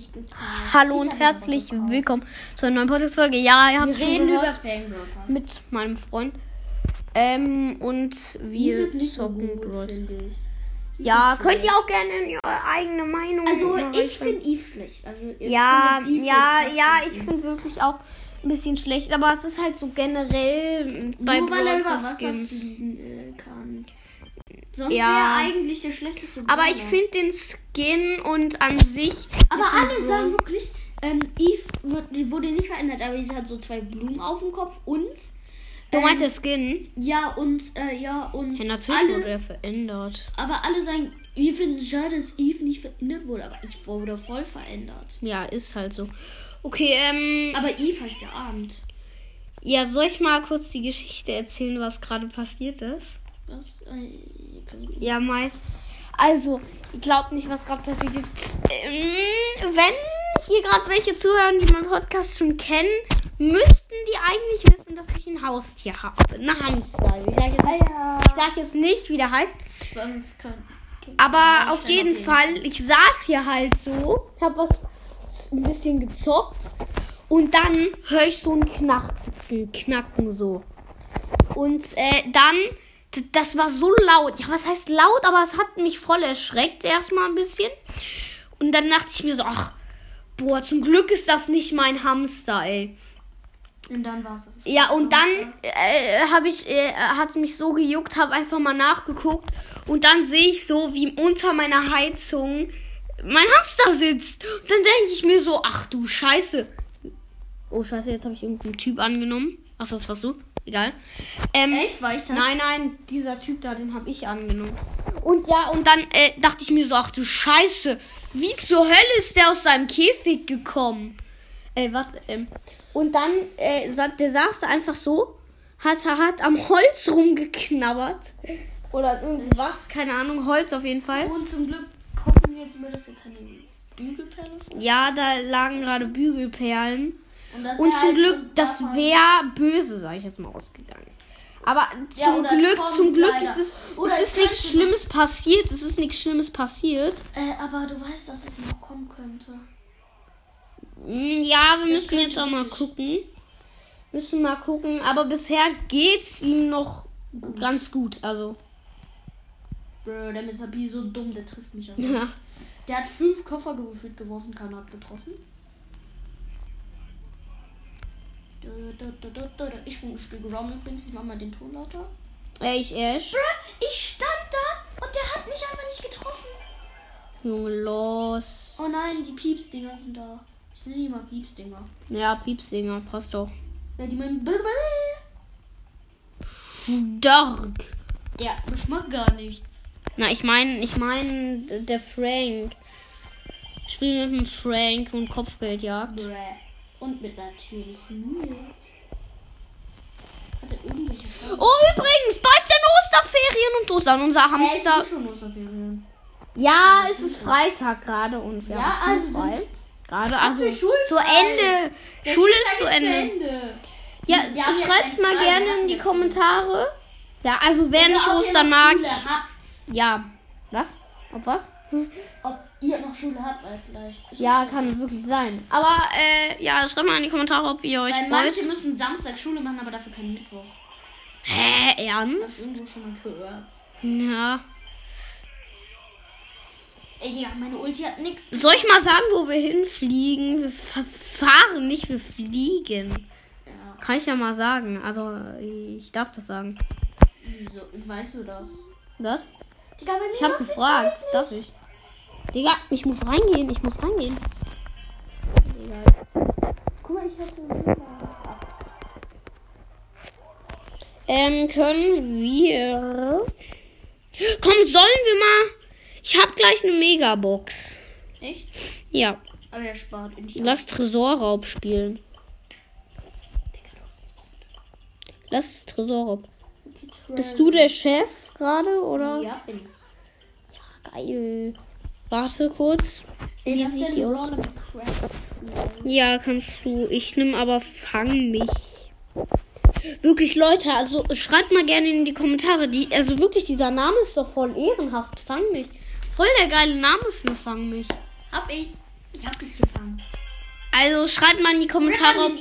nicht gekauft. Hallo Ich und herzlich willkommen zu einer neuen Podcast-Folge. Ja, ihr habt Wir reden über gehört, Pass. mit meinem Freund. Ähm, und wir so zocken ich. Ja, könnt ihr auch gerne in eure eigene Meinung Also ich finde Eve schlecht. Also Ja, ja, so ja, ich finde wirklich auch ein bisschen schlecht, aber es ist halt so generell bei Nur weil Brawl über Skins. äh, kann. Sonst Ja. wäre eigentlich der schlechteste Aber Brawler. ich finde den Skin und an sich. Aber alle sagen wirklich, ähm, Eve wird, wurde nicht verändert, aber sie hat so zwei Blumen auf dem Kopf und. Du ähm, meinst der Skin? Ja, und, äh, ja, und. Ja, natürlich wurde alle, er verändert. aber alle sagen, wir finden es schade, dass Eve nicht verändert wurde, aber ich wurde voll verändert. Ja, ist halt so. Okay, ähm. Aber Eve heißt ja Abend. Ja, soll ich mal kurz die Geschichte erzählen, was gerade passiert ist? Was? Äh, ich- Ja, meist. Also, ich glaube nicht, was gerade passiert ist. Ähm, wenn hier gerade welche zuhören, die meinen Podcast schon kennen, müssten die eigentlich wissen, dass ich ein Haustier habe. Ein Hamster. Ich sage jetzt, nicht- ich sag jetzt nicht, wie der heißt. Sonst kann. Aber auf jeden auf Fall, ich saß hier halt so, hab was ein bisschen gezockt und dann höre ich so ein Knacken, Knacken so. Und äh, dann, das war so laut. Ja, was heißt laut, aber es hat mich voll erschreckt erstmal ein bisschen. Und dann dachte ich mir so, ach, boah, zum Glück ist das nicht mein Hamster, ey. Und dann war es. Ja, und dann äh, habe ich, äh, hat mich so gejuckt, habe einfach mal nachgeguckt und dann sehe ich so, wie unter meiner Heizung mein Hamster sitzt. Und dann denke ich mir so, ach du Scheiße. Oh Scheiße, jetzt habe ich irgendeinen Typ angenommen. Ach, das warst du? Egal. Ähm, Echt? War ich das? Nein, nein, dieser Typ da, den habe ich angenommen. Und ja, und dann äh, dachte ich mir so, ach du Scheiße, wie zur Hölle ist der aus seinem Käfig gekommen? Äh, warte, ähm. Und dann, äh, der saß da einfach so, hat, hat am Holz rumgeknabbert. Oder irgendwas, keine Ahnung, Holz auf jeden Fall. Und zum Glück hoffen wir jetzt mal, dass er keine Bügelperle vor. Ja, da lagen gerade Bügelperlen. Und, das Und zum halt Glück, das wäre böse, sag ich jetzt mal, ausgegangen. Aber Ja, zum es Glück, zum Glück leider. ist es, Oder es ist nichts Schlimmes passiert. Es ist nichts Schlimmes passiert. Äh, aber du weißt, dass es noch kommen könnte. Mm, Ja, wir müssen könnte jetzt auch mal gucken. Müssen mal gucken. Aber bisher geht's ihm noch ganz gut. Also, Bro, der Mr. Ist so dumm, der trifft mich auch. ja. Der hat fünf Koffer gewürfelt geworfen, keiner hat betroffen. Ich spiele Ground übrigens, ich mach mal den Ton lauter. Ey, ich Ash. Ich stand da und der hat mich einfach nicht getroffen. Junge, los. Oh nein, die Piepsdinger sind da. Ich nenne die mal Piepsdinger. Ja, Piepsinger, passt doch. Ja, die meinen Dark. Ja, ich mach gar nichts. Na, ich meine, ich meine, der Frank. Spiel mit dem Frank und Kopfgeldjagd. Bräh. Und mit natürlich mir. Hat er irgendwelche Schaden? Oh, übrigens, bald sind Osterferien und Ostern. Unser Äh, es Hamster. sind schon Osterferien. Ja, es ist Freitag gerade und wir Ja, haben also Schulfrei. sind- Gerade, also zu Ende. Der Schule ist zu Ende. Ja, Wir haben jetzt schreibt's mal gerne in die Kommentare. Ja, also wer nicht Oder Ostern mag. Schule. Ja. Was? Ob was? Ob ihr noch Schule habt, weil vielleicht. Ja, kann wirklich sein. Aber äh, ja, schreibt mal in die Kommentare, ob ihr euch Weil freut. manche müssen Samstag Schule machen, aber dafür keinen Mittwoch. Hä, ernst? du irgendwo schon mal gehört? Ja. Ey, Digga, meine Ulti hat nix. Soll ich mal sagen, wo wir hinfliegen? Wir fa- fahren, nicht wir fliegen. Ja, Kann ich ja mal sagen. Also, ich darf das sagen. wieso? Weißt du das? Was? Digga, Ich habe gefragt. Darf ich? Digga, ich muss reingehen. Ich muss reingehen. Guck mal, ich hatte. Ähm, können wir. Komm, sollen wir mal. Ich habe gleich eine Megabox. Echt? Ja. Aber er spart nicht. Lass Tresorraub spielen. Digga, du Lass Tresorraub. Bist du der Chef gerade oder? Ja, bin ich. Geil. Warte kurz. Ey, Wie darf sieht die aus? Ja, kannst du. Ich nehme aber Fang mich. Wirklich, Leute, also schreibt mal gerne in die Kommentare. Die, also wirklich, dieser Name ist doch voll ehrenhaft. Fang mich. Voll der geile Name für Fang mich. Hab ich's. Ich hab dich gefangen. Also schreibt mal in die Kommentare, ob,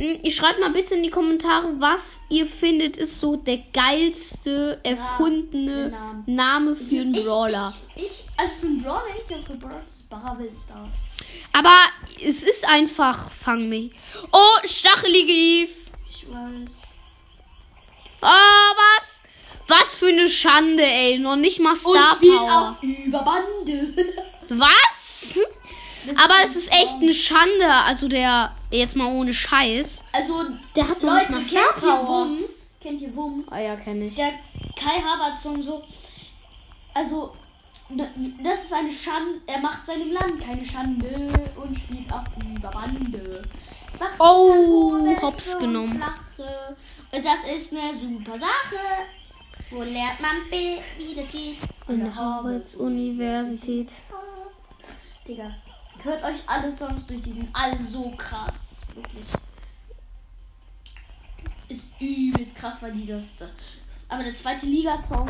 ihr schreibt mal bitte in die Kommentare, was ihr findet, ist so der geilste erfundene der Name. Name für einen Ich- Brawler. Ich, ich, also für einen Brawler nicht, aber für Brawler ist Bravel Stars. Aber es ist einfach, fang mich. Oh, stachelige Eve. Ich weiß. Oh, was? Was für eine Schande, ey. Noch nicht mal Star Power. auf Überbande. Was? Das Aber ein es ist echt eine Schande. Also der, jetzt mal ohne Scheiß. Also, Der hat Leute, mal kennt ihr. Wums? Kennt ihr Wums? Ah ja, kenne ich. Der Kai Havertz Song so. Also, das ist eine Schande. Er macht seinem Land keine Schande und spielt auf Überbande. Macht Oh, hops genommen. Flache. Und das ist eine super Sache. Wo lernt man, bi- wie das geht? An der Harvard. Universität. Digga, hört euch alle Songs durch, die sind alle so krass. Wirklich. Ist übel krass, weil die das da. Aber der zweite Liga-Song.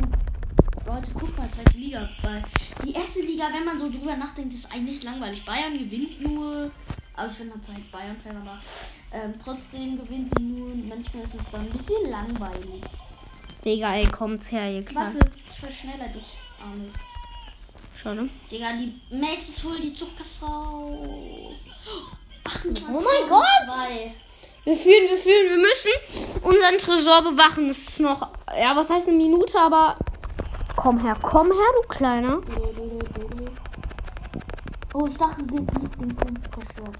Leute, guckt mal, zweite Liga. Weil die erste Liga, wenn man so drüber nachdenkt, ist eigentlich langweilig. Bayern gewinnt nur. Aber ich bin halt Bayern-Fan, aber ähm, trotzdem gewinnt die nur. Manchmal ist es dann ein bisschen langweilig. Digga, ey, kommt's her, ihr. Warte, ich verschnelle dich. Ah, Mist. Schade. Digga, die Max ist wohl die Zuckerfrau. 28 Oh mein Gott! Zwei. Wir führen, wir führen, wir müssen unseren Tresor bewachen. Es ist noch, ja, was heißt eine Minute, aber. Komm her, komm her, du Kleiner. Oh, ich dachte, die Dingsbums zerstört.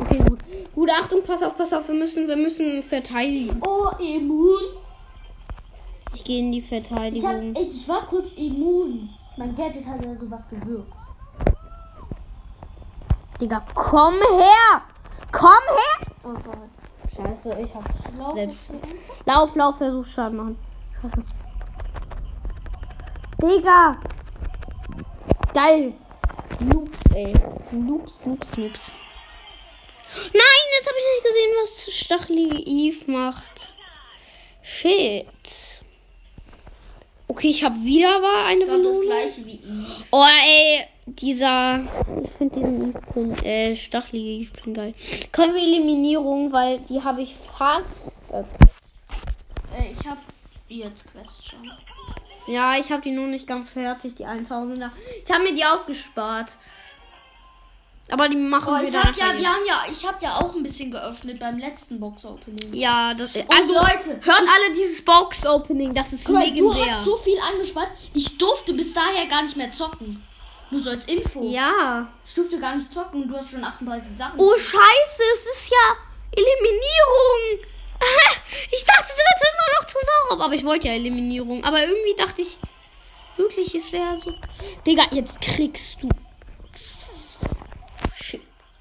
Okay, gut. Gut, Achtung, pass auf, pass auf, wir müssen, wir müssen verteidigen. Oh, immun. Ich gehe in die Ich, hab, Verteidigung. ich, ich war kurz immun. Mein Gadget hat ja sowas gewirkt. Digga, komm her! Komm her! Oh, sorry. Scheiße, ich hab Lauf selbst. Lauf, lauf, versuch Schaden machen. Scheiße. Digga! Geil! Noobs, ey. Noobs, Noobs, Noobs. Nein, jetzt habe ich nicht gesehen, was stachelige Eve macht. Shit. Okay, ich habe wieder mal eine Ich glaube, das gleiche wie ihn. Oh, ey, dieser. Ich finde diesen Eve-Pin, äh, stachelige Eve-Pin geil. Können wir Eliminierung, weil die habe ich fast. Äh, ich hab jetzt Quest schon. ja, ich habe die nur nicht ganz fertig, die 1000er. Ich habe mir die aufgespart. Aber die machen Oh, wir ich dann hab ja, wir haben ja, ich hab ja auch ein bisschen geöffnet beim letzten Box-Opening. Ja, das, also Leute, hört alle dieses Box-Opening, das ist mal, du legendär. hast so viel angespart. Ich durfte bis daher gar nicht mehr zocken. Nur so als Info. ja. Ich durfte gar nicht zocken und du hast schon 38 Sachen. Oh, scheiße, es ist ja Eliminierung. Ich dachte, es wird immer noch Tresorraub, aber ich wollte ja Eliminierung. Aber irgendwie dachte ich wirklich, es wäre so. Digga, jetzt kriegst du.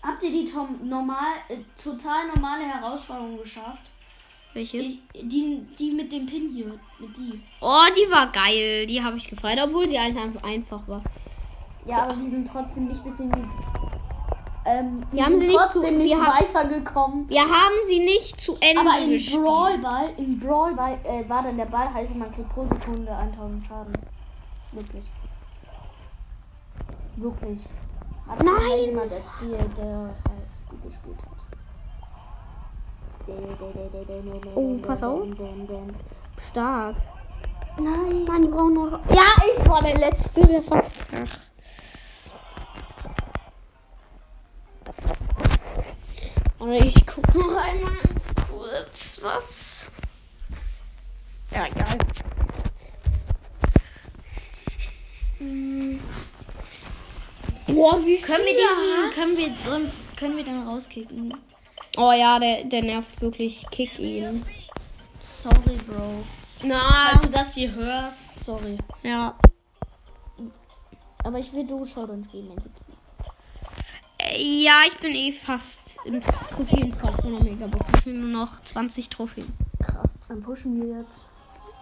Habt ihr die Tom normal, äh, total normale Herausforderung geschafft? Welche? Ich, die, die mit dem Pin hier. Mit die. Oh, die war geil. Die habe ich gefreut, obwohl die einfach einfach war. Ja, aber die sind trotzdem nicht bis in die. Ähm, die Wir haben sie nicht zu- nicht wir weitergekommen. Wir haben sie nicht zu Ende Aber im gespielt. Brawlball, im Brawlball äh, war dann der Ball heiß und man kriegt pro Sekunde 1000 Schaden. Wirklich. Wirklich. Mir Nein! jemand erzählt, der als die gespielt hat. Oh, pass auf. Stark. Nein. Mann, die brauchen nur. Ja, ich war der Letzte, der ver. Ach. Und ich guck noch einmal kurz was. Ja, egal. Boah, wie Können wir diesen, hast- können wir, können wir dann rauskicken? Oh ja, der, der nervt wirklich. Kick ihn. Sorry, Bro. Na, Falls du das hier hörst, sorry. ja. Aber ich will du Showdown spielen, ziehen. Äh, Ja, ich bin eh fast im Trophäenfall von der Megabox. Ich will nur noch 20 Trophäen. Krass, dann pushen wir jetzt.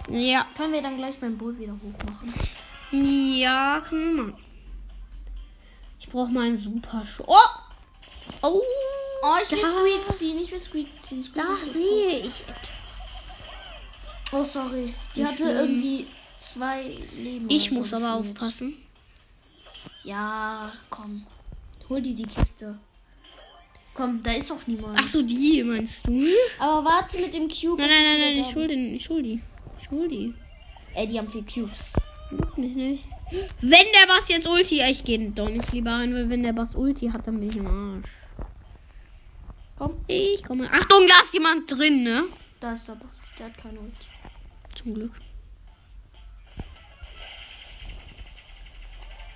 Ja. Können wir dann gleich beim Bull wieder hochmachen? Ja, können wir machen. Ich brauche mal einen Super Show. Oh! Oh! Oh, ich will. Squeak ziehen, ich will Squeak ziehen. Squeak Da sehe ich. Oh, sorry. Die Nicht hatte schlimm. irgendwie zwei Leben. Ich muss aber gefühlt. aufpassen. Ja, komm. Hol dir die Kiste. Komm, da ist doch niemand. Ach so, die meinst du? Aber warte mit dem Cube. Nein, nein, nein, nein, ich hol den, ich hol die. Ich hol die. Ey, die haben vier Cubes. Juckt mich nicht. Wenn der Bass jetzt Ulti, ich gehe doch nicht lieber rein, weil wenn der Bass Ulti hat, dann bin ich im Arsch. Komm, ich komme. Achtung, da ist jemand drin, ne? Da ist der Boss. Der hat keine Ult. Zum Glück.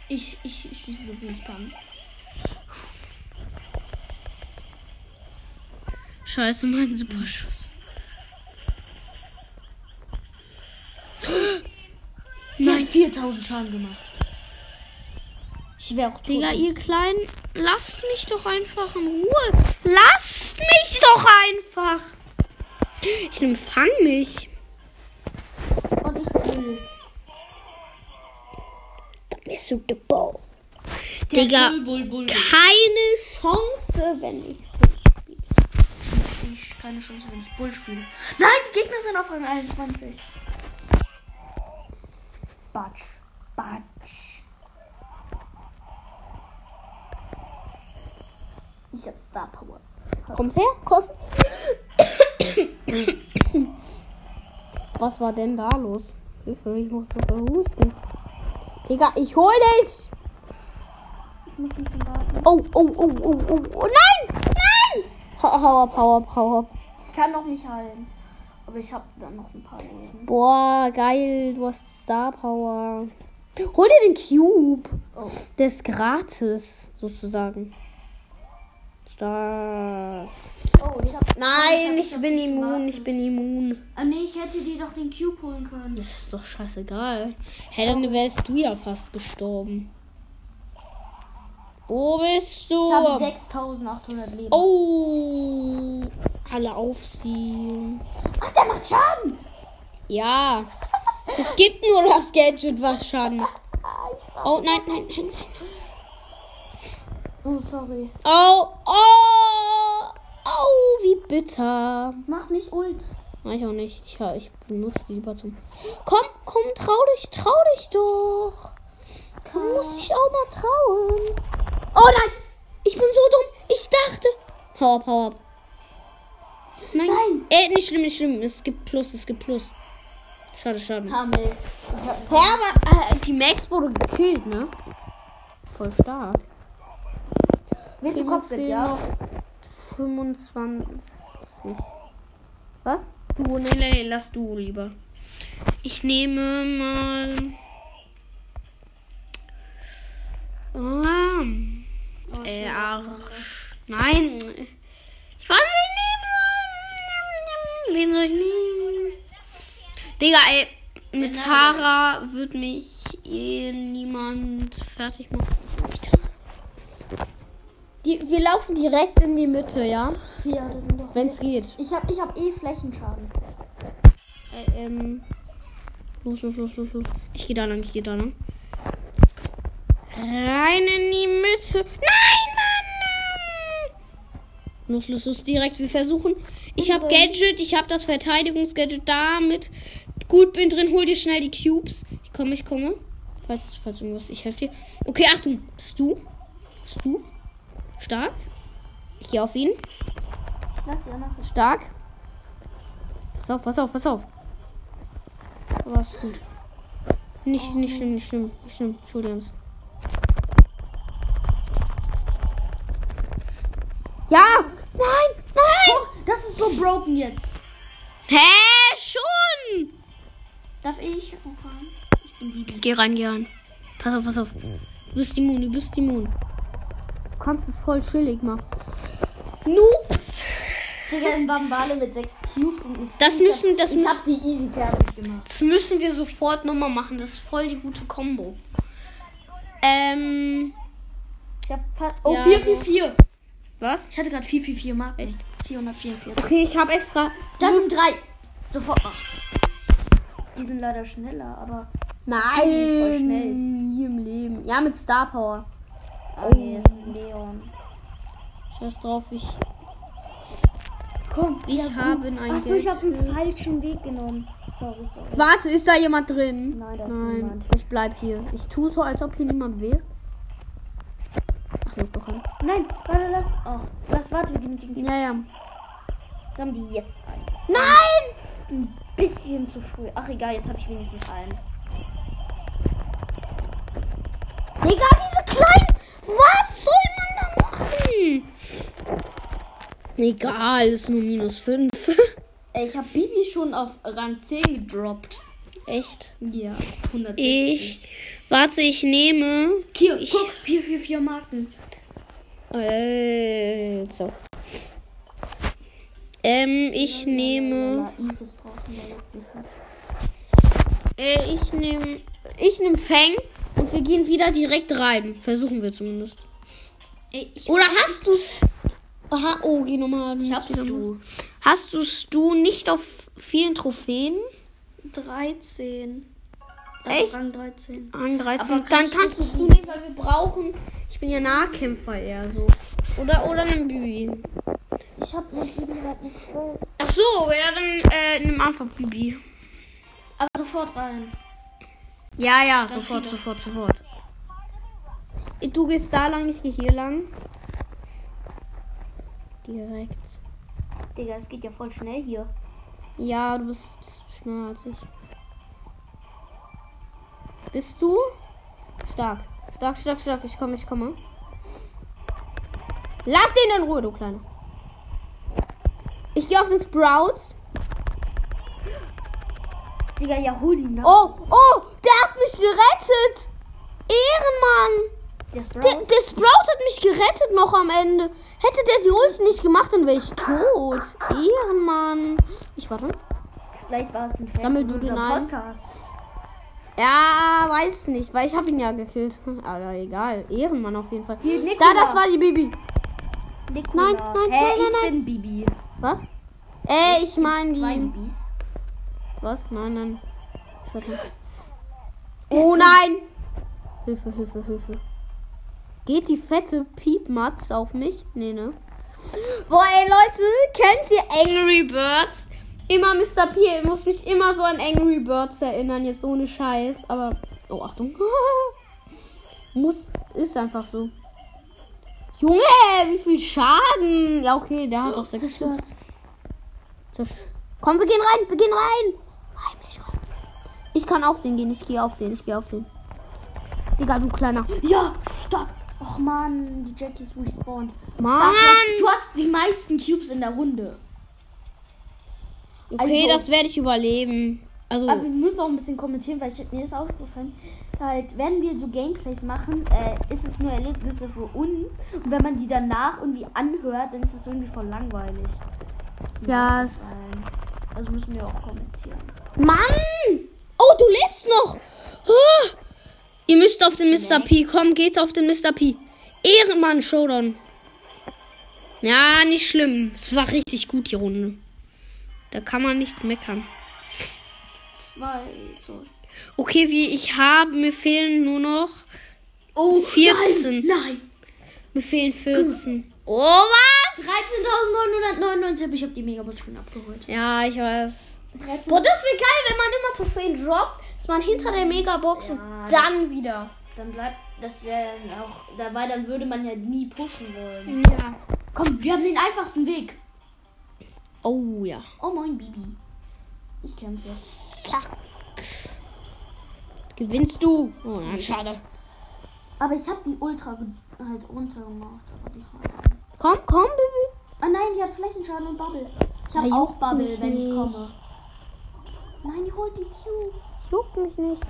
Ich, ich, ich schieße so wie ich kann. Scheiße, mein Superschuss. Nein, 4000 Schaden gemacht. Ich wäre auch tot. Digga, ihr Kleinen, lasst mich doch einfach in Ruhe. Lasst mich doch einfach. Ich empfang mich. Und ich will. Dann bist du der Ball. Der Digga, Bull, Bull, Bull, Bull. keine Chance, wenn ich Ich keine Chance, wenn ich Bull spiele. Nein, die Gegner sind auf Rang 21. Batsch. Batsch. Ich hab Star Power. Kommst her? Komm. Was war denn da los? Ich muss so verhusten. Digga, ich hol dich! Ich muss ein bisschen warten. Oh, oh, oh, oh, oh, oh, nein! Nein! Hau, hau ab, hau ab, hau ab. Ich kann noch nicht heilen. Aber ich hab dann noch ein paar Leben. Boah, geil, du hast Star Power. Hol dir den Cube. Oh. Der ist gratis, sozusagen. Stark. Oh, ich hab. Nein, ich hab bin nicht immun, gewartet. ich bin immun. Ah, nee, ich hätte dir doch den Cube holen können. Ist doch scheißegal. Hä, dann wärst du ja fast gestorben. Wo bist du? Ich habe 6800 Leben. oh, alle aufziehen. Ach, der macht Schaden! Ja, es gibt nur das Gadget, was Schaden macht. Oh, nein, nein, nein, nein. Oh, sorry. Oh, oh, oh, wie bitter. Mach nicht Ult. Mach ich auch nicht. Ich, ich benutze die lieber zum. Komm, komm, trau dich, trau dich doch. Du musst dich auch mal trauen. Oh nein! Ich bin so dumm. Ich dachte. Hau ab, hau ab. Nein. Nein. Äh, nicht schlimm, nicht schlimm. Es gibt Plus, es gibt Plus. Schade, schade. Hä, Hammes. aber äh, die Max wurde gekillt, ne? Voll stark. Mir Kopfgeld, fehlen ja? noch 25. Was? Du, nee, nee, lass du lieber. Ich nehme mal. Ah, Oh, äh. Arsch. Nein. Ich weiß nicht. Wen soll ich nehmen? Digga, ey. Mit Den Tara wird mich eh niemand fertig machen. Die, wir laufen direkt in die Mitte, ja? Ja, das sind doch. Wenn es geht. Ich hab, ich hab eh Flächenschaden. Äh, ähm. Los, los, los, los, los. Ich gehe da lang, ich gehe da lang. Rein in die Mitte. Nein! Los, los, los, direkt. Wir versuchen. Ich habe Gadget, ich habe das Verteidigungsgadget damit. Gut, bin drin, hol dir schnell die Cubes. Ich komme, ich komme. Falls, falls irgendwas, ich helfe dir. Okay, Achtung. Bist du? Bist du? Stark. Ich gehe auf ihn. Stark. Pass auf, pass auf, pass auf. Aber ist gut. Nicht, nicht schlimm, nicht schlimm, nicht schlimm. Eins. Ja! Nein! Nein! Das ist so broken jetzt. Hä? Schon! Darf ich auch rein? Ich bin Bibi. Geh rein, geh rein. Pass auf, pass auf. Du bist immun, du bist immun. Du kannst es voll chillig machen. Noobs! Digga, in Bambale mit sechs Cubes und. Das müssen- das Ich müssen- hab die easy fertig gemacht. Das müssen wir sofort nochmal machen. Das ist voll die gute Combo. Ähm. Ich hab fast. Oh, Ja, 444. Was? Ich hatte gerade 444 Marken. Echt? 444. Okay, ich habe extra. Das sind drei. Sofort mach. Die sind leider schneller, aber. Nein, Die ist voll schnell. Hier im Leben. Ja, mit Star Power. Oh, hier ist ein Leon. Scheiß drauf, ich. Komm, Ich habe in ein Achso, ich Geld- habe einen falschen Weg genommen. Sorry, sorry. Warte, ist da jemand drin? Nein, da ist Nein, niemand. ich bleib hier. Ich tue so, als ob hier niemand wäre. Ach, juckt doch an. Nein, warte, lass. Oh, lass, warte, wir den Ja, ja. Dann die jetzt rein. Nein! Ein bisschen zu früh. Ach egal, jetzt habe ich wenigstens einen. Digga, diese kleinen. Was soll man da machen? Egal, ist nur minus 5. Ey, ich habe Bibi schon auf Rang 10 gedroppt. Echt? Ja, 160. Ich. Warte, ich nehme. Hier, guck, 444 Marken. Äh, so. Ähm, ich nehme. Äh, ich nehme. Ich nehme Fang und wir gehen wieder direkt rein. Versuchen wir zumindest. Ich, Oder hast du's? Aha, oh, geh nochmal. ich hab's du. Hast du's du nicht auf vielen Trophäen? 13. Echt? Rang 13. An 13. Aber Dann kannst du nehmen, weil wir brauchen. Ich bin ja Nahkämpfer eher so. Oder oder nimm Bibi. Ich hab mit Bibi halt eine Quest. Ach so, ja, dann äh, nimm einfach Bibi. Aber sofort rein. Ja, ja, Das sofort, sofort, sofort. Du gehst da lang, ich gehe hier lang. Direkt. Digga, es geht ja voll schnell hier. Ja, du bist schneller als ich. Bist du? Stark. Stark, stark, stark. Ich komme, ich komme. Lass ihn in Ruhe, du Kleiner. Ich gehe auf den Sprouts. Digga, ja, hol ihn da. Oh, oh, der hat mich gerettet. Ehrenmann. Der Der, Sprout. der Sprout hat mich gerettet noch am Ende. Hätte der die Ulti nicht gemacht, dann wäre ich tot. Ehrenmann. Ich warte. Vielleicht war es ein Fan Sammel du den ein? Ja, weiß nicht, weil ich habe ihn ja gekillt. Aber egal. Ehrenmann auf jeden Fall. Da, das war die Bibi. Nikola. Nein, nein, Hä, nein, ich nein, bin Bibi. Was? Äh, ich meine die. Bibis. Was? Nein, nein. Oh nein! Hilfe, Hilfe, Hilfe. Geht die fette Piepmatz auf mich? Nee, ne? Boah, ey, Leute, kennt ihr Angry Birds? Immer Mr. P muss mich immer so an Angry Birds erinnern, jetzt ohne Scheiß. Aber, oh, Achtung. muss, ist einfach so. Junge, wie viel Schaden. Ja, okay, der hat auch sechs. Zerstört. Zerst- Komm, wir gehen rein, wir gehen rein. Heimlich rein. Ich kann auf den gehen, ich gehe auf den, ich gehe auf den. Digga, du kleiner. Ja, stopp. Och man, die Jackie ist respawned. Mann! Du hast die meisten Cubes in der Runde. Okay, Also- das werde ich überleben. Also, Aber wir müssen auch ein bisschen kommentieren, weil ich, mir ist aufgefallen, halt, wenn wir so Gameplays machen, äh, ist es nur Erlebnisse für uns. Und wenn man die danach irgendwie anhört, dann ist es irgendwie voll langweilig. Ja, es- aufgefallen. Also müssen wir auch kommentieren. Mann! Oh, du lebst noch! Oh, ihr müsst auf den Mr. P. Komm, geht auf den Mr. P. Ehrenmann, Showdown. Ja, nicht schlimm. Es war richtig gut, die Runde. Da kann man nicht meckern. Zwei, so. Okay, wie ich habe, mir fehlen nur noch Oh, 14. Nein, nein. Mir fehlen 14. Oh, was? 13.999, aber ich habe die Megabots schon abgeholt. Ja, ich weiß. 13. Boah, das wäre geil, wenn man immer Trophäen droppt, ist man hinter der Megabox und Ja. dann wieder. Dann bleibt das ja auch dabei, dann würde man ja nie pushen wollen. Ja. Komm, wir haben den einfachsten Weg. Oh ja. Oh moin, Bibi. Ich kämpfe jetzt. Fuck. Gewinnst du? Oh nein, schade. Aber ich habe die Ultra halt runtergemacht. Komm, komm, Baby. Ah nein, die hat Flächenschaden und Bubble. Ich habe auch Bubble, wenn ich komme. Nein, die holt die Cubes. Juckt mich nicht.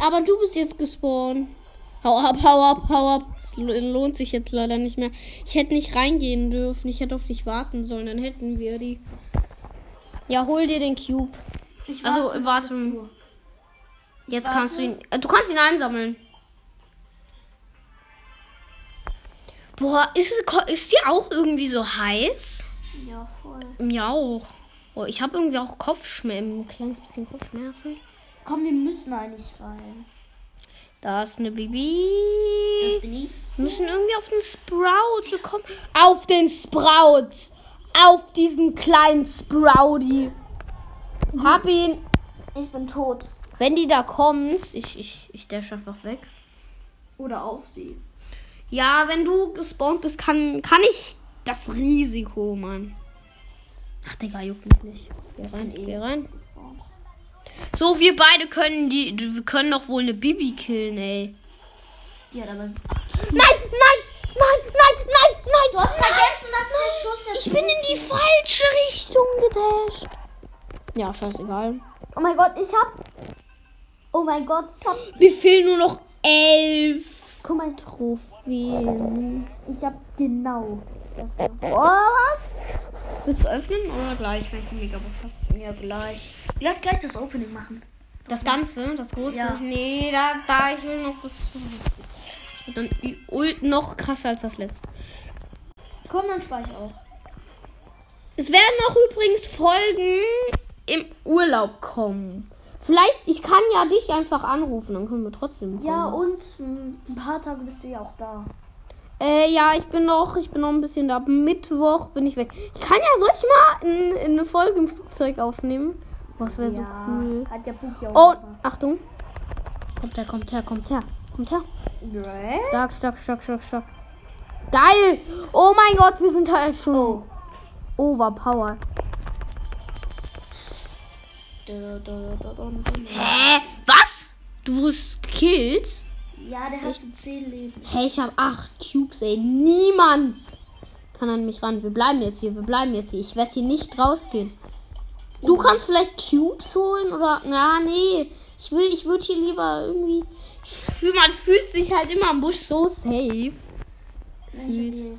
Aber du bist jetzt gespawnt. Hau ab, hau ab, hau ab. Lo- lohnt sich jetzt leider nicht mehr. Ich hätte nicht reingehen dürfen. Ich hätte auf dich warten sollen. Dann hätten wir die. Ja, hol dir den Cube. Ich Also, warte, warte. Jetzt Warte. kannst du ihn. Äh, du kannst ihn einsammeln. Boah, ist, ist die auch irgendwie so heiß? Ja, voll. Mir auch. Oh, ich habe irgendwie auch Kopfschmerzen. Ein kleines bisschen Kopfschmerzen. Komm, wir müssen eigentlich rein. Da ist eine Bibi. Das bin ich. Wir müssen irgendwie auf den Sprout. Wir kommen. Auf den Sprout! Auf diesen kleinen Sprouty. Hab ihn. Ich bin tot. Wenn die da kommt, ich, ich, ich dash einfach weg. Oder auf sie. Ja, wenn du gespawnt bist, kann, kann ich das Risiko, Mann. Ach, Digga, juckt mich nicht. Geh rein, geh rein. So, wir beide können die. Wir können doch wohl eine Bibi killen, ey. Die hat aber. Nein, nein, nein, nein, nein, nein. Du hast vergessen, dass der Schuss jetzt. Ich bin in die falsche Richtung gedasht. Ja, scheißegal. Oh mein Gott, ich hab. Oh mein Gott, ich hab. Mir fehlen nur noch elf Guck mal, Trophäen. ich hab genau das gemacht. Oh, was? Willst du öffnen oder gleich, wenn ich eine Megabox habe? Ja, gleich. Lass gleich das Opening machen. Das Ganze, das große? Ja. Nee, da, da, ich will noch bis 50. Das wird dann ult- noch krasser als das letzte. Komm, dann spare ich auch. Es werden noch übrigens Folgen im Urlaub kommen. Vielleicht, ich kann ja dich einfach anrufen, dann können wir trotzdem. Ja, kommen. und mm, ein paar Tage bist du ja auch da. Äh, ja, ich bin noch, ich bin noch ein bisschen da. Ab Mittwoch bin ich weg. Ich kann ja, soll ich mal in, in eine Folge im Flugzeug aufnehmen? Was wäre so cool. Hat ja Puki auch Oh. Achtung. Kommt her, kommt her, kommt her. Kommt her. Right? Stark, stark, stark, stark, stark. Geil! Oh mein Gott, wir sind halt schon overpowered. Hä? Was? Du wurdest gekillt? Ja, der hatte 10 Leben. Hey, ich habe acht Cubes, ey. Niemand kann an mich ran. Wir bleiben jetzt hier, wir bleiben jetzt hier. Ich werde hier nicht rausgehen. Du kannst vielleicht Cubes holen oder. Na, nee. Ich will, ich würde hier lieber irgendwie. Ich fühl, man fühlt sich halt immer im Busch so safe. Fühlt.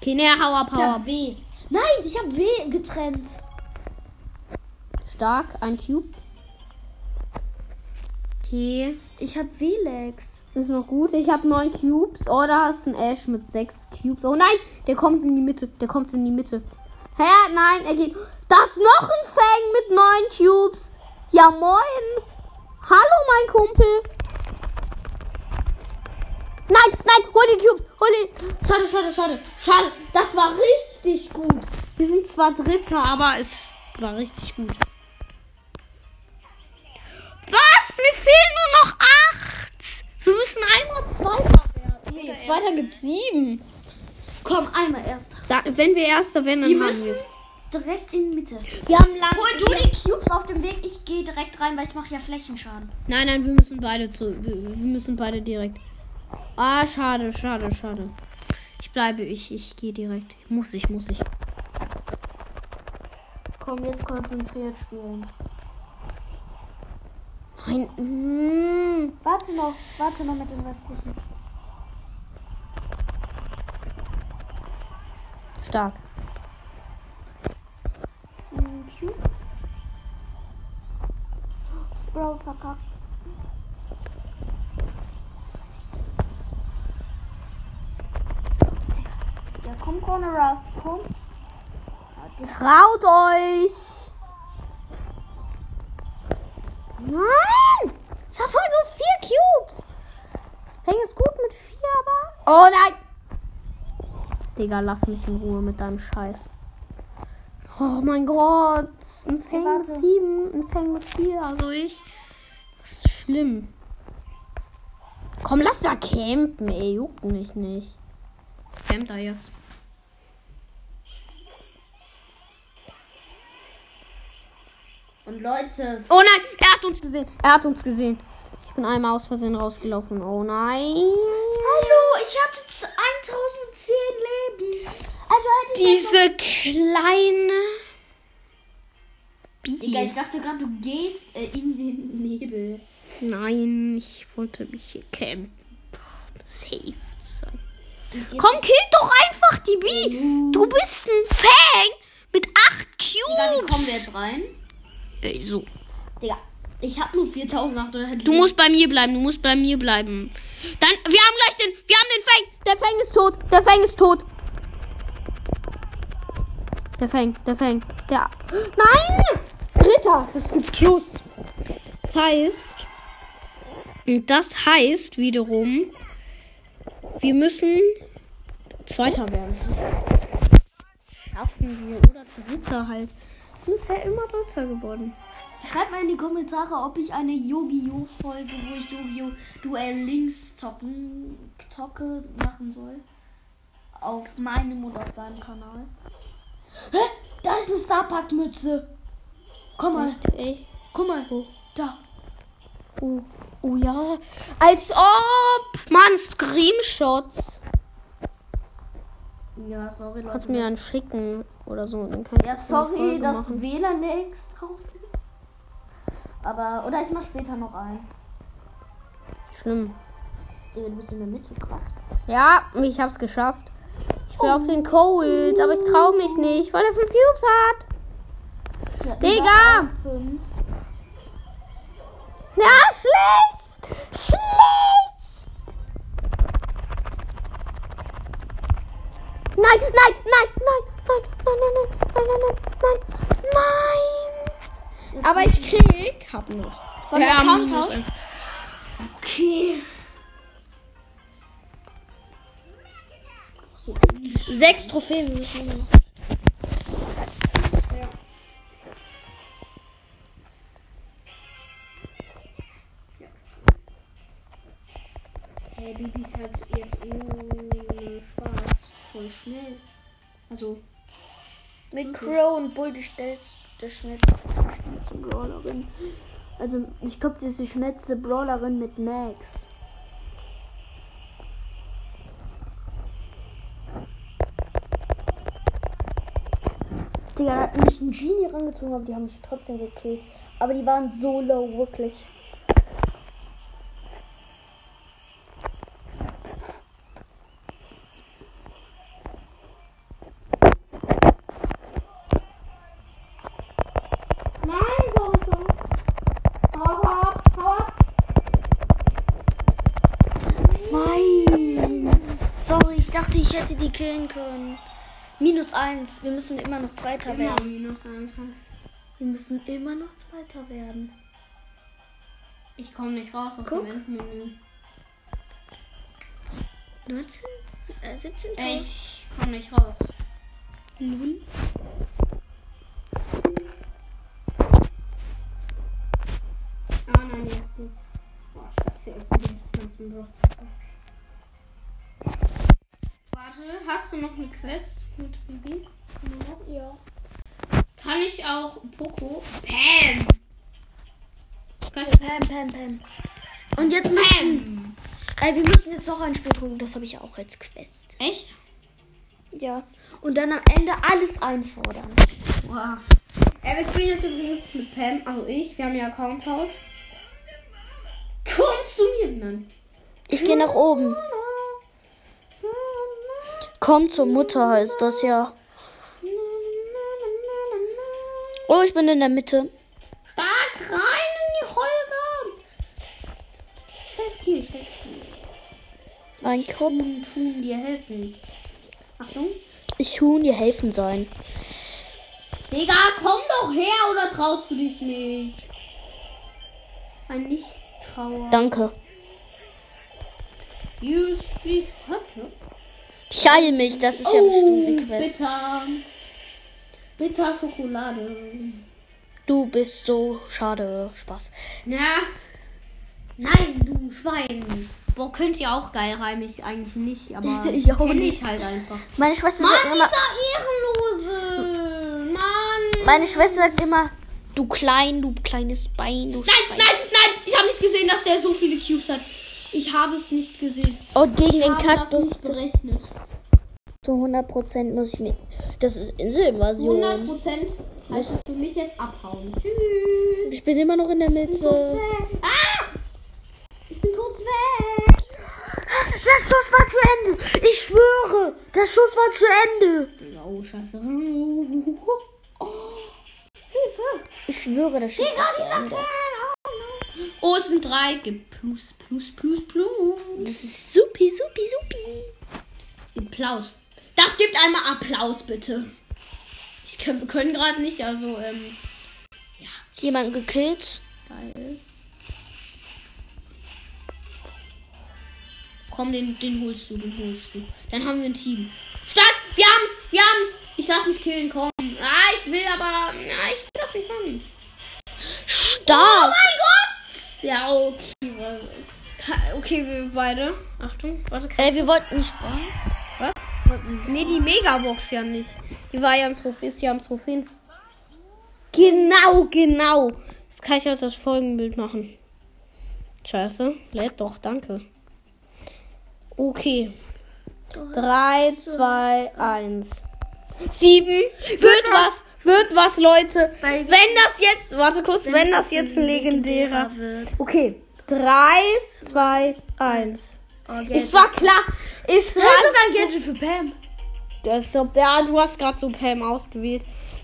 Okay, ne, hau ab, Ich hab W. Nein, ich hab W getrennt. Stark, ein Cube. Okay. Ich hab W-Legs. Ist noch gut. Ich habe neun Cubes. Oh, da hast du einen Ash mit sechs Cubes. Oh nein, der kommt in die Mitte. Der kommt in die Mitte. Hä? Nein, er geht. Das ist noch ein Fang mit neun Cubes. Ja, moin. Hallo, mein Kumpel. Nein, nein, hol die Cubes. Hol die. Schade, schade, schade. Schade. Das war richtig gut. Wir sind zwar Dritter, aber es war richtig gut. Müssen einmal Zweiter werden. Nee, Zweiter gibt sieben. Komm, einmal erst. Da, wenn wir Erster werden, dann Wir haben müssen wir's. direkt in die Mitte. Wir haben lang. Hol du die Cubes auf dem Weg. Ich gehe direkt rein, weil ich mache ja Flächenschaden. Nein, nein, wir müssen beide zu. Wir, wir müssen beide direkt. Ah, schade, schade, schade. Ich bleibe, ich, ich gehe direkt. Muss ich, muss ich. Komm, jetzt konzentriert spielen. Nein. Mm. Warte noch, warte noch mit den restlichen. Stark. Cube. Bro, verkackt. Ja, komm, Corner raus. Komm. Traut euch! Nein! Ich hab halt nur vier Cubes! Fängt es gut mit vier, aber. Oh nein! Digga, lass mich in Ruhe mit deinem Scheiß. Oh mein Gott! Ein Fang mit Warte. sieben, ein Fang mit vier, also ich. Das ist schlimm. Komm, lass da campen, ey. Juckt mich nicht. Camp da jetzt. Und Leute, Oh nein, er hat uns gesehen. Er hat uns gesehen. Ich bin einmal aus Versehen rausgelaufen. Oh nein. Hallo, ich hatte z- 1010 Leben. Also hätte ich Diese kleine. noch- Digga, ich dachte gerade, du gehst äh, in den Nebel. Nein, ich wollte mich hier campen. Safe zu sein. Komm, kill doch einfach die Bi. Du bist ein Fang mit acht Digga, wie kommen wir Cubes. jetzt rein? Ey, so. Digga, ich hab nur 4800 Du musst bei mir bleiben, du musst bei mir bleiben. Dann, wir haben gleich den, wir haben den Fang. Der Fang ist tot, der Fang ist tot. Der Fang, der Fang, der. Nein! Dritter, das gibt Plus. Das heißt, das heißt wiederum, wir müssen Zweiter werden. Schaffen wir oder Dritter halt. Du bist ja immer Dritter geworden. Schreibt mal in die Kommentare, ob ich eine Yu-Gi-Oh! Folge, wo ich Yu-Gi-Oh! Duell Links zocken, zocke, machen soll. Auf meinem oder auf seinem Kanal. Hä? Da ist eine Starpack-Mütze. Komm mal, Echt, guck mal. Wo? Da. Oh, oh ja. Als ob. Mann, Screenshots. Ja, sorry, Kannst Leute. mir dann schicken oder so. Dann kann ich Ja, das sorry, machen. WLAN X drauf. Aber, oder ich mach später noch ein. Schlimm. Digga, du bist in der Mitte, krass. Ja, ich hab's geschafft. Ich will auf den Cold, aber ich trau mich nicht, weil er 5 Cubes hat. Ja, Digga! Ja, schlecht! Schlecht! Nein, nein, nein, nein, nein, nein, nein, nein, nein, nein, nein, nein. Aber ich krieg. Hab noch. Wollen wir Ja, muss tauschen? Okay. Sechs Trophäen wir müssen immer noch. Hey, Bibi ist halt jetzt ohne Spaß voll schnell. Also, Mit Crow und Bull die schnellste, der schnellste, schnellste Brawlerin. also ich glaube, sie ist die schnellste Brawlerin mit Max. Digga, hat mich ein Genie rangezogen, aber die haben mich trotzdem gekillt. Aber die waren so low, wirklich. Nein, Sonne. Hau ab, hau ab. Nein! Sorry, ich dachte, ich hätte die killen können. Minus eins. Wir müssen immer noch Zweiter werden. minus eins. Wir müssen immer noch Zweiter werden. Ich komme nicht raus aus Guck. dem Endmenü. 19? Äh, 17? Ich komme nicht raus. Null? Ah nein, jetzt nicht. Boah, scheiße, ich bin jetzt ganz im Brust. Warte, hast du noch eine Quest mit Bibi? Ja. Kann ich auch Poco? Pam! Kann ich Pam, Pam, Pam. Und jetzt müssen. Pam! Äh, wir müssen jetzt noch ein Spiel tun. Das habe ich auch als Quest. Echt? Ja. Und dann am Ende alles einfordern. Wow. Äh, wir spielen jetzt übrigens mit Pam, also ich. Wir haben ja Account-Tausch. Kommst du mir? Nein. Ich gehe nach oben. Komm zur Mutter heißt das ja. Oh, ich bin in der Mitte. Stark rein in die Holger! Dir. Ein Kopf. Tun, tun dir helfen. Achtung. Ich Huhn dir helfen sein. Digga, komm doch her oder traust du dich nicht? Ein Nicht-Trauer. Danke. Use this Hacke. Ich heile mich, das ist ja bestimmt eine Quest. bitter. Bitter Schokolade. Du bist so schade. Spaß. Na. Nein, du Schwein. Boah, könnt ihr auch geil reimen, ich eigentlich nicht, aber Ich auch kenn nicht. ich halt einfach. Meine Schwester Mann, sagt immer, Ehrenlose! Mann! meine Schwester sagt immer, du klein, du kleines Bein, du Nein, Schwein. nein, nein! Ich habe nicht gesehen, dass der so viele Cubes hat. Ich habe es nicht gesehen. Und gegen Ich den habe das Kaktus nicht berechnet. zu 100% muss ich mir. Das ist Inselinvasion. 100 Prozent heißt es für mich jetzt abhauen. Tschüss. Ich bin immer noch in der Mitte. Ah! Ich bin kurz weg. Der Schuss war zu Ende. Ich schwöre, der Schuss war zu Ende. Oh, scheiße. Oh. Hilfe. Ich schwöre, der Schuss war zu Ende. Oh, es sind drei. Gib plus, plus, plus, plus. Das ist supi, supi, supi. Applaus. Das gibt einmal Applaus, bitte. Ich kann, wir können gerade nicht, also, ähm, Jemand gekillt. geil. Komm, den, den holst du, den holst du. Dann haben wir ein Team. Stark! Wir haben's! Wir haben's! Ich lass mich killen, komm. Ah, ich will aber. Ja, ich will das nicht machen. stark. Oh mein Gott! Ja, okay. Ka- Okay, wir beide. Achtung, warte. Ey, wir wollten nicht sparen. Was? Nee, die Megabox ja nicht. Die war ja am Trophäen, ist ja am Trophäen. Genau, genau. Das kann ich als das Folgenbild machen. Scheiße. Lädt doch, danke. Okay. 3, 2, 1. 7. Wird was, wird was, Leute. Weil- Wenn das jetzt, warte kurz, wenn, das jetzt ein legendärer. wird. Okay. 3, 2, 1. Okay. Es war klar. Es war ein Gadget für Pam. das ist so, ja, du hast gerade so Pam ausgewählt.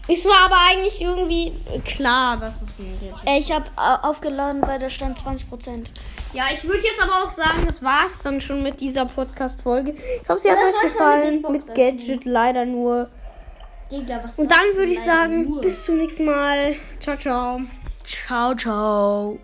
Es war aber eigentlich irgendwie klar, dass es ein Gadget ich habe äh, aufgeladen, weil da stand 20%. Ja, ich würde jetzt aber auch sagen, das war's dann schon mit dieser Podcast-Folge. Ich hoffe, sie hat euch ich gefallen. mit Gadget leider nur. Digga, was Und dann würde ich sagen, nur? bis zum nächsten Mal. Ciao, ciao. Ciao, ciao.